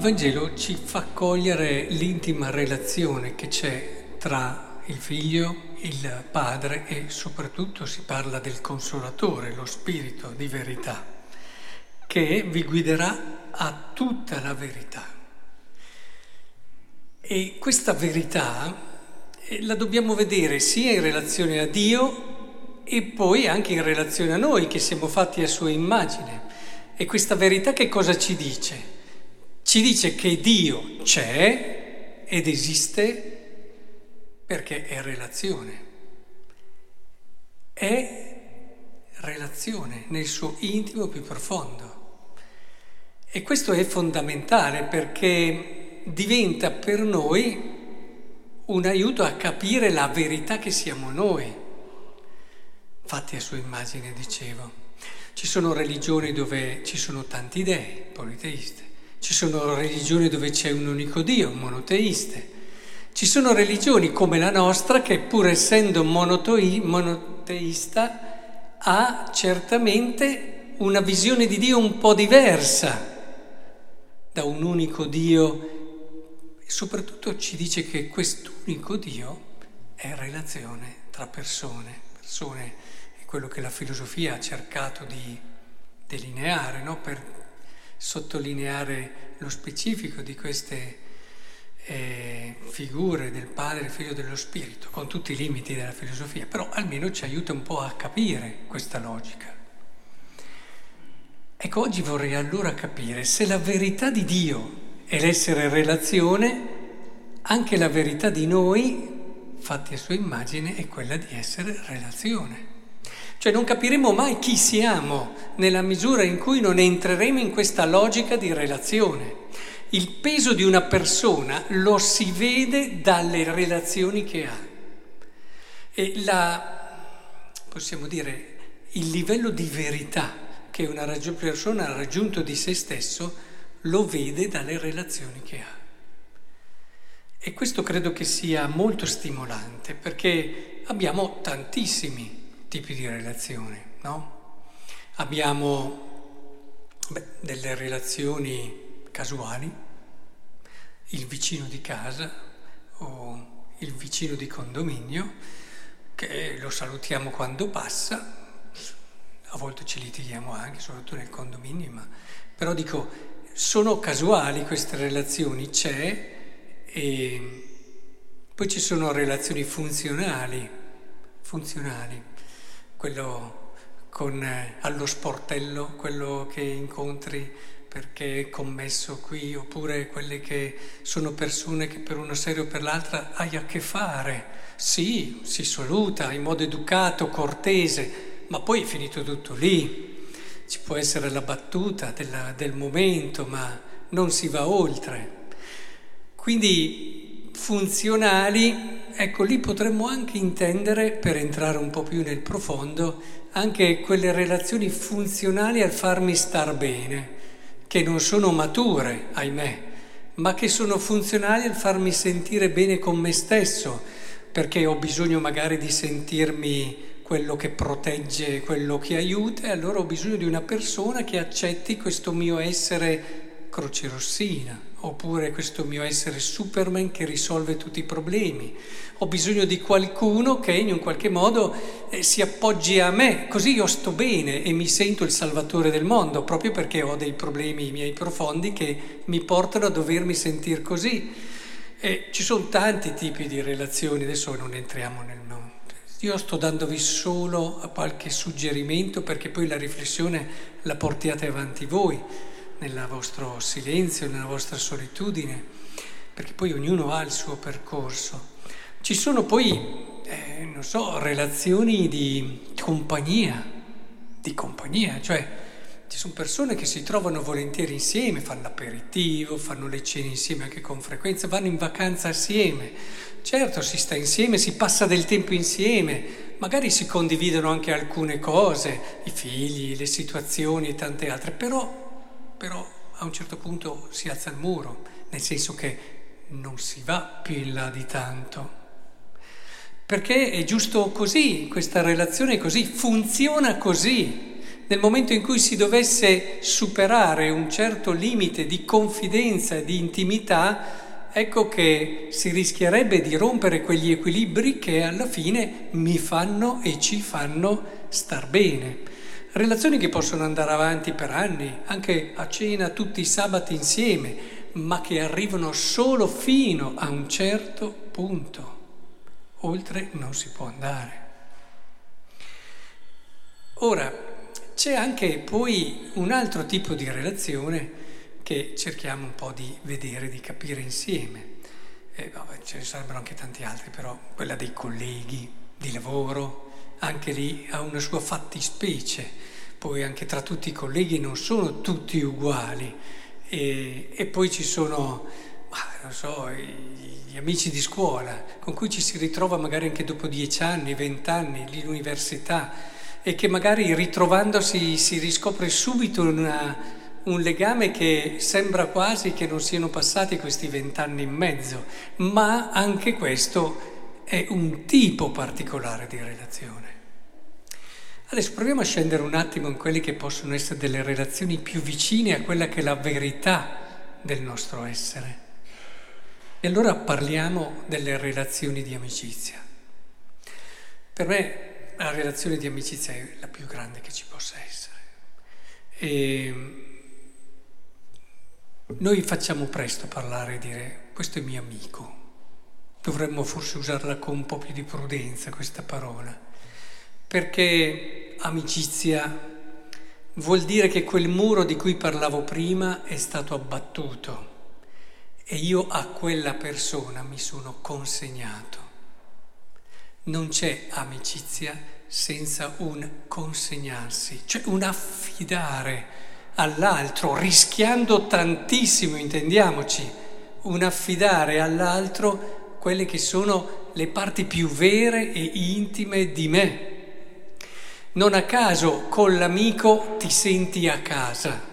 Vangelo ci fa cogliere l'intima relazione che c'è tra il figlio, il padre e soprattutto si parla del consolatore, lo spirito di verità, che vi guiderà a tutta la verità. E questa verità eh, la dobbiamo vedere sia in relazione a Dio e poi anche in relazione a noi che siamo fatti a sua immagine. E questa verità che cosa ci dice? Ci dice che Dio c'è ed esiste perché è relazione. È relazione nel suo intimo più profondo. E questo è fondamentale perché diventa per noi un aiuto a capire la verità che siamo noi, fatti a sua immagine, dicevo. Ci sono religioni dove ci sono tanti dei, politeiste. Ci sono religioni dove c'è un unico Dio, monoteiste. Ci sono religioni come la nostra che pur essendo monotoi, monoteista ha certamente una visione di Dio un po' diversa da un unico Dio e soprattutto ci dice che quest'unico Dio è relazione tra persone. Persone è quello che la filosofia ha cercato di delineare no? per sottolineare lo specifico di queste eh, figure del Padre, Figlio dello Spirito, con tutti i limiti della filosofia, però almeno ci aiuta un po' a capire questa logica. Ecco, oggi vorrei allora capire se la verità di Dio è l'essere relazione, anche la verità di noi, fatti a sua immagine, è quella di essere relazione. Cioè non capiremo mai chi siamo nella misura in cui non entreremo in questa logica di relazione. Il peso di una persona lo si vede dalle relazioni che ha. E la, possiamo dire, il livello di verità che una persona ha raggiunto di se stesso lo vede dalle relazioni che ha. E questo credo che sia molto stimolante perché abbiamo tantissimi tipi di relazione, no? Abbiamo beh, delle relazioni casuali, il vicino di casa o il vicino di condominio, che lo salutiamo quando passa, a volte ci litighiamo anche, soprattutto nel condominio, ma però dico, sono casuali queste relazioni, c'è e poi ci sono relazioni funzionali, funzionali quello con, eh, allo sportello, quello che incontri perché è commesso qui, oppure quelle che sono persone che per una serie o per l'altra hai a che fare. Sì, si saluta in modo educato, cortese, ma poi è finito tutto lì. Ci può essere la battuta della, del momento, ma non si va oltre. Quindi funzionali ecco lì potremmo anche intendere, per entrare un po' più nel profondo, anche quelle relazioni funzionali al farmi star bene, che non sono mature, ahimè, ma che sono funzionali al farmi sentire bene con me stesso, perché ho bisogno magari di sentirmi quello che protegge, quello che aiuta, e allora ho bisogno di una persona che accetti questo mio essere croce rossina oppure questo mio essere Superman che risolve tutti i problemi. Ho bisogno di qualcuno che in un qualche modo eh, si appoggi a me, così io sto bene e mi sento il salvatore del mondo, proprio perché ho dei problemi miei profondi che mi portano a dovermi sentire così. E ci sono tanti tipi di relazioni, adesso non entriamo nel nome. Io sto dandovi solo qualche suggerimento perché poi la riflessione la portiate avanti voi nel vostro silenzio, nella vostra solitudine, perché poi ognuno ha il suo percorso. Ci sono poi, eh, non so, relazioni di compagnia, di compagnia, cioè ci sono persone che si trovano volentieri insieme, fanno l'aperitivo, fanno le cene insieme anche con frequenza, vanno in vacanza assieme. Certo, si sta insieme, si passa del tempo insieme, magari si condividono anche alcune cose, i figli, le situazioni e tante altre, però però a un certo punto si alza il muro, nel senso che non si va più in là di tanto. Perché è giusto così, questa relazione è così, funziona così. Nel momento in cui si dovesse superare un certo limite di confidenza e di intimità, ecco che si rischierebbe di rompere quegli equilibri che alla fine mi fanno e ci fanno star bene. Relazioni che possono andare avanti per anni, anche a cena tutti i sabati insieme, ma che arrivano solo fino a un certo punto. Oltre non si può andare. Ora, c'è anche poi un altro tipo di relazione che cerchiamo un po' di vedere, di capire insieme. Eh, vabbè, ce ne sarebbero anche tanti altri, però quella dei colleghi di lavoro, anche lì ha una sua fattispecie, poi anche tra tutti i colleghi non sono tutti uguali. E, e poi ci sono, non so, gli amici di scuola con cui ci si ritrova magari anche dopo dieci anni, vent'anni, l'università e che magari ritrovandosi si riscopre subito una, un legame che sembra quasi che non siano passati questi vent'anni e mezzo, ma anche questo è un tipo particolare di relazione. Adesso proviamo a scendere un attimo in quelle che possono essere delle relazioni più vicine a quella che è la verità del nostro essere. E allora parliamo delle relazioni di amicizia. Per me la relazione di amicizia è la più grande che ci possa essere. E noi facciamo presto parlare e dire questo è mio amico. Dovremmo forse usarla con un po' più di prudenza questa parola, perché amicizia vuol dire che quel muro di cui parlavo prima è stato abbattuto e io a quella persona mi sono consegnato. Non c'è amicizia senza un consegnarsi, cioè un affidare all'altro, rischiando tantissimo, intendiamoci, un affidare all'altro quelle che sono le parti più vere e intime di me. Non a caso con l'amico ti senti a casa.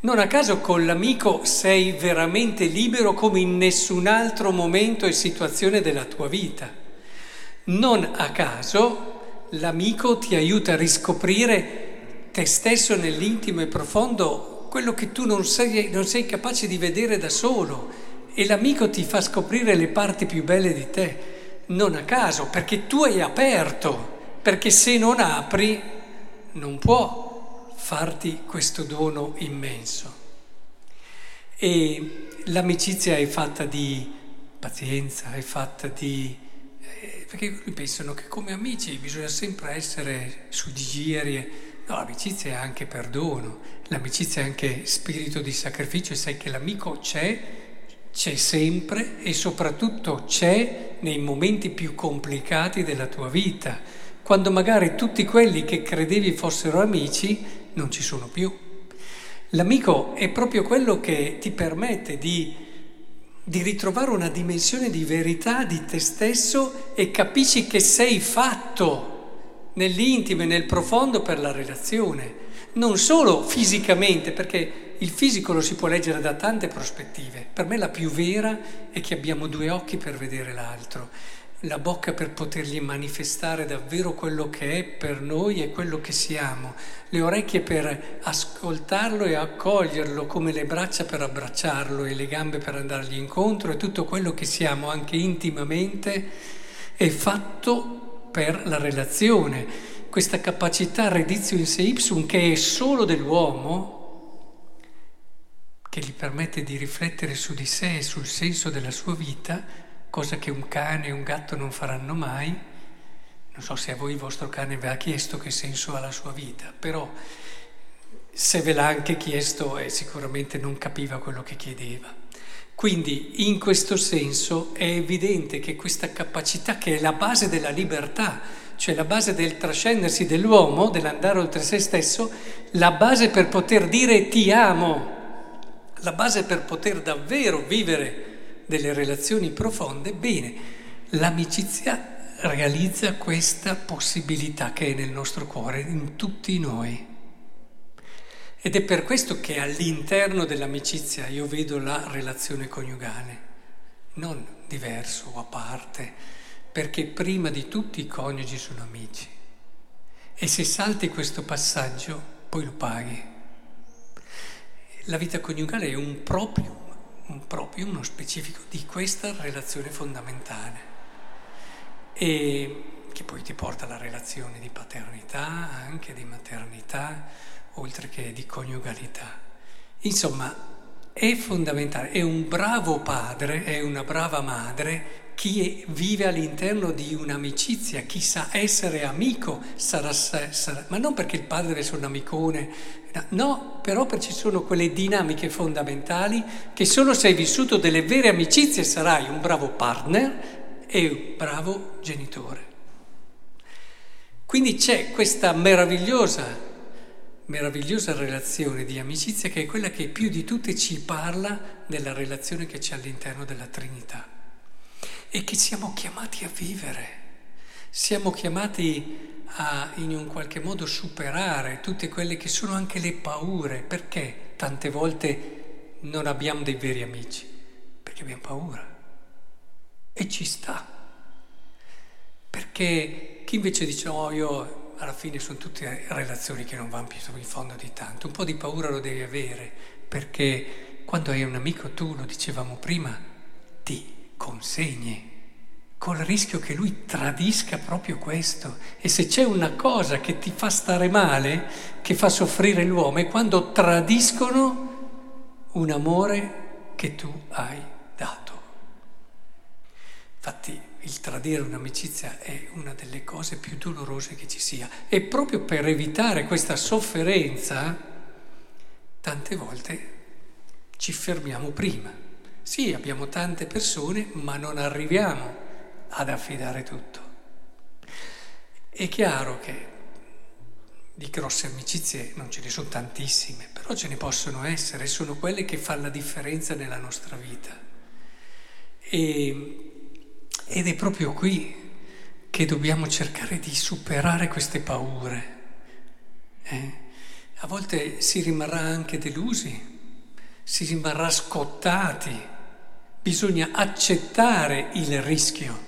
Non a caso con l'amico sei veramente libero come in nessun altro momento e situazione della tua vita. Non a caso l'amico ti aiuta a riscoprire te stesso nell'intimo e profondo quello che tu non sei, non sei capace di vedere da solo e l'amico ti fa scoprire le parti più belle di te, non a caso, perché tu hai aperto, perché se non apri non può farti questo dono immenso. E l'amicizia è fatta di pazienza, è fatta di... Eh, perché pensano che come amici bisogna sempre essere su di giri. No, l'amicizia è anche perdono, l'amicizia è anche spirito di sacrificio e sai che l'amico c'è c'è sempre e soprattutto c'è nei momenti più complicati della tua vita, quando magari tutti quelli che credevi fossero amici non ci sono più. L'amico è proprio quello che ti permette di, di ritrovare una dimensione di verità di te stesso e capisci che sei fatto nell'intimo e nel profondo per la relazione, non solo fisicamente, perché il fisico lo si può leggere da tante prospettive. Per me la più vera è che abbiamo due occhi per vedere l'altro, la bocca per potergli manifestare davvero quello che è per noi e quello che siamo, le orecchie per ascoltarlo e accoglierlo come le braccia per abbracciarlo e le gambe per andargli incontro e tutto quello che siamo anche intimamente è fatto per la relazione. Questa capacità redizio in se ipsum che è solo dell'uomo, che gli permette di riflettere su di sé e sul senso della sua vita, cosa che un cane e un gatto non faranno mai. Non so se a voi il vostro cane vi ha chiesto che senso ha la sua vita, però se ve l'ha anche chiesto eh, sicuramente non capiva quello che chiedeva. Quindi in questo senso è evidente che questa capacità che è la base della libertà, cioè la base del trascendersi dell'uomo, dell'andare oltre se stesso, la base per poter dire ti amo, la base per poter davvero vivere delle relazioni profonde, bene, l'amicizia realizza questa possibilità che è nel nostro cuore, in tutti noi. Ed è per questo che all'interno dell'amicizia io vedo la relazione coniugale, non diverso o a parte, perché prima di tutti i coniugi sono amici. E se salti questo passaggio, poi lo paghi. La vita coniugale è un proprio, un proprio, uno specifico di questa relazione fondamentale. E che poi ti porta alla relazione di paternità, anche di maternità, oltre che di coniugalità. Insomma, è fondamentale, è un bravo padre, è una brava madre chi vive all'interno di un'amicizia, chi sa essere amico sarà, sarà, ma non perché il padre deve essere un amicone, no, però ci sono quelle dinamiche fondamentali che solo se hai vissuto delle vere amicizie sarai un bravo partner e un bravo genitore. Quindi c'è questa meravigliosa, meravigliosa relazione di amicizia che è quella che più di tutte ci parla della relazione che c'è all'interno della Trinità e che siamo chiamati a vivere. Siamo chiamati a in un qualche modo superare tutte quelle che sono anche le paure. Perché tante volte non abbiamo dei veri amici? Perché abbiamo paura. E ci sta. Perché chi invece dice oh io alla fine sono tutte relazioni che non vanno più in fondo di tanto, un po' di paura lo devi avere, perché quando hai un amico tu, lo dicevamo prima, ti consegni, col rischio che lui tradisca proprio questo. E se c'è una cosa che ti fa stare male, che fa soffrire l'uomo, è quando tradiscono un amore che tu hai dato. Infatti il tradire un'amicizia è una delle cose più dolorose che ci sia. E proprio per evitare questa sofferenza, tante volte ci fermiamo prima. Sì, abbiamo tante persone, ma non arriviamo ad affidare tutto. È chiaro che di grosse amicizie non ce ne sono tantissime, però ce ne possono essere, sono quelle che fanno la differenza nella nostra vita. E, ed è proprio qui che dobbiamo cercare di superare queste paure. Eh? A volte si rimarrà anche delusi, si rimarrà scottati Bisogna accettare il rischio,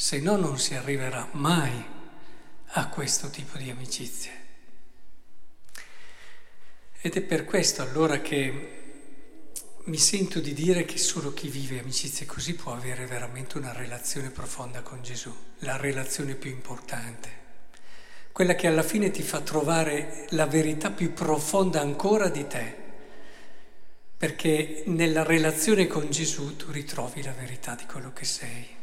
se no non si arriverà mai a questo tipo di amicizie. Ed è per questo allora che mi sento di dire che solo chi vive amicizie così può avere veramente una relazione profonda con Gesù, la relazione più importante, quella che alla fine ti fa trovare la verità più profonda ancora di te perché nella relazione con Gesù tu ritrovi la verità di quello che sei.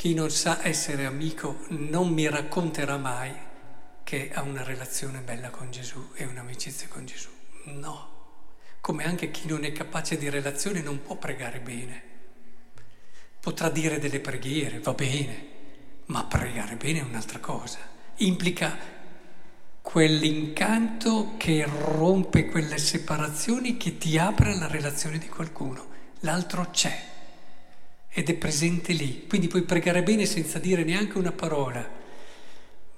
Chi non sa essere amico non mi racconterà mai che ha una relazione bella con Gesù e un'amicizia con Gesù. No. Come anche chi non è capace di relazione non può pregare bene. Potrà dire delle preghiere, va bene, ma pregare bene è un'altra cosa. Implica quell'incanto che rompe quelle separazioni, che ti apre alla relazione di qualcuno. L'altro c'è ed è presente lì, quindi puoi pregare bene senza dire neanche una parola,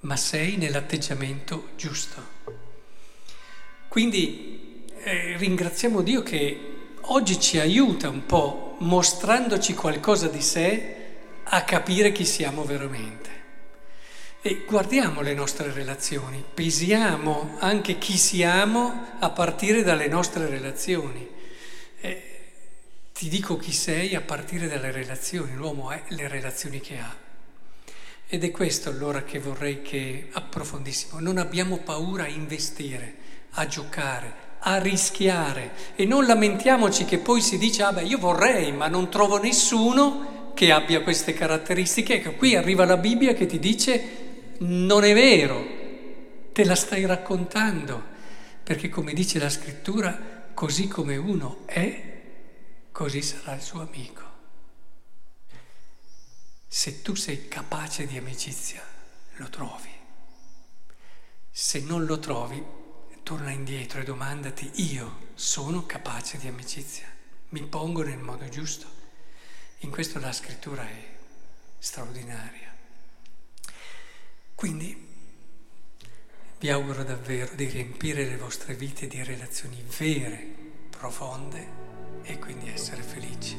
ma sei nell'atteggiamento giusto. Quindi eh, ringraziamo Dio che oggi ci aiuta un po', mostrandoci qualcosa di sé, a capire chi siamo veramente. E guardiamo le nostre relazioni, pesiamo anche chi siamo a partire dalle nostre relazioni. Eh, ti dico chi sei a partire dalle relazioni, l'uomo è le relazioni che ha. Ed è questo allora che vorrei che approfondissimo. Non abbiamo paura a investire, a giocare, a rischiare e non lamentiamoci che poi si dice, ah beh io vorrei, ma non trovo nessuno che abbia queste caratteristiche. Ecco, qui arriva la Bibbia che ti dice non è vero, te la stai raccontando, perché come dice la scrittura, così come uno è, così sarà il suo amico. Se tu sei capace di amicizia, lo trovi. Se non lo trovi, torna indietro e domandati, io sono capace di amicizia, mi pongo nel modo giusto. In questo la scrittura è straordinaria. Quindi vi auguro davvero di riempire le vostre vite di relazioni vere, profonde e quindi essere felici.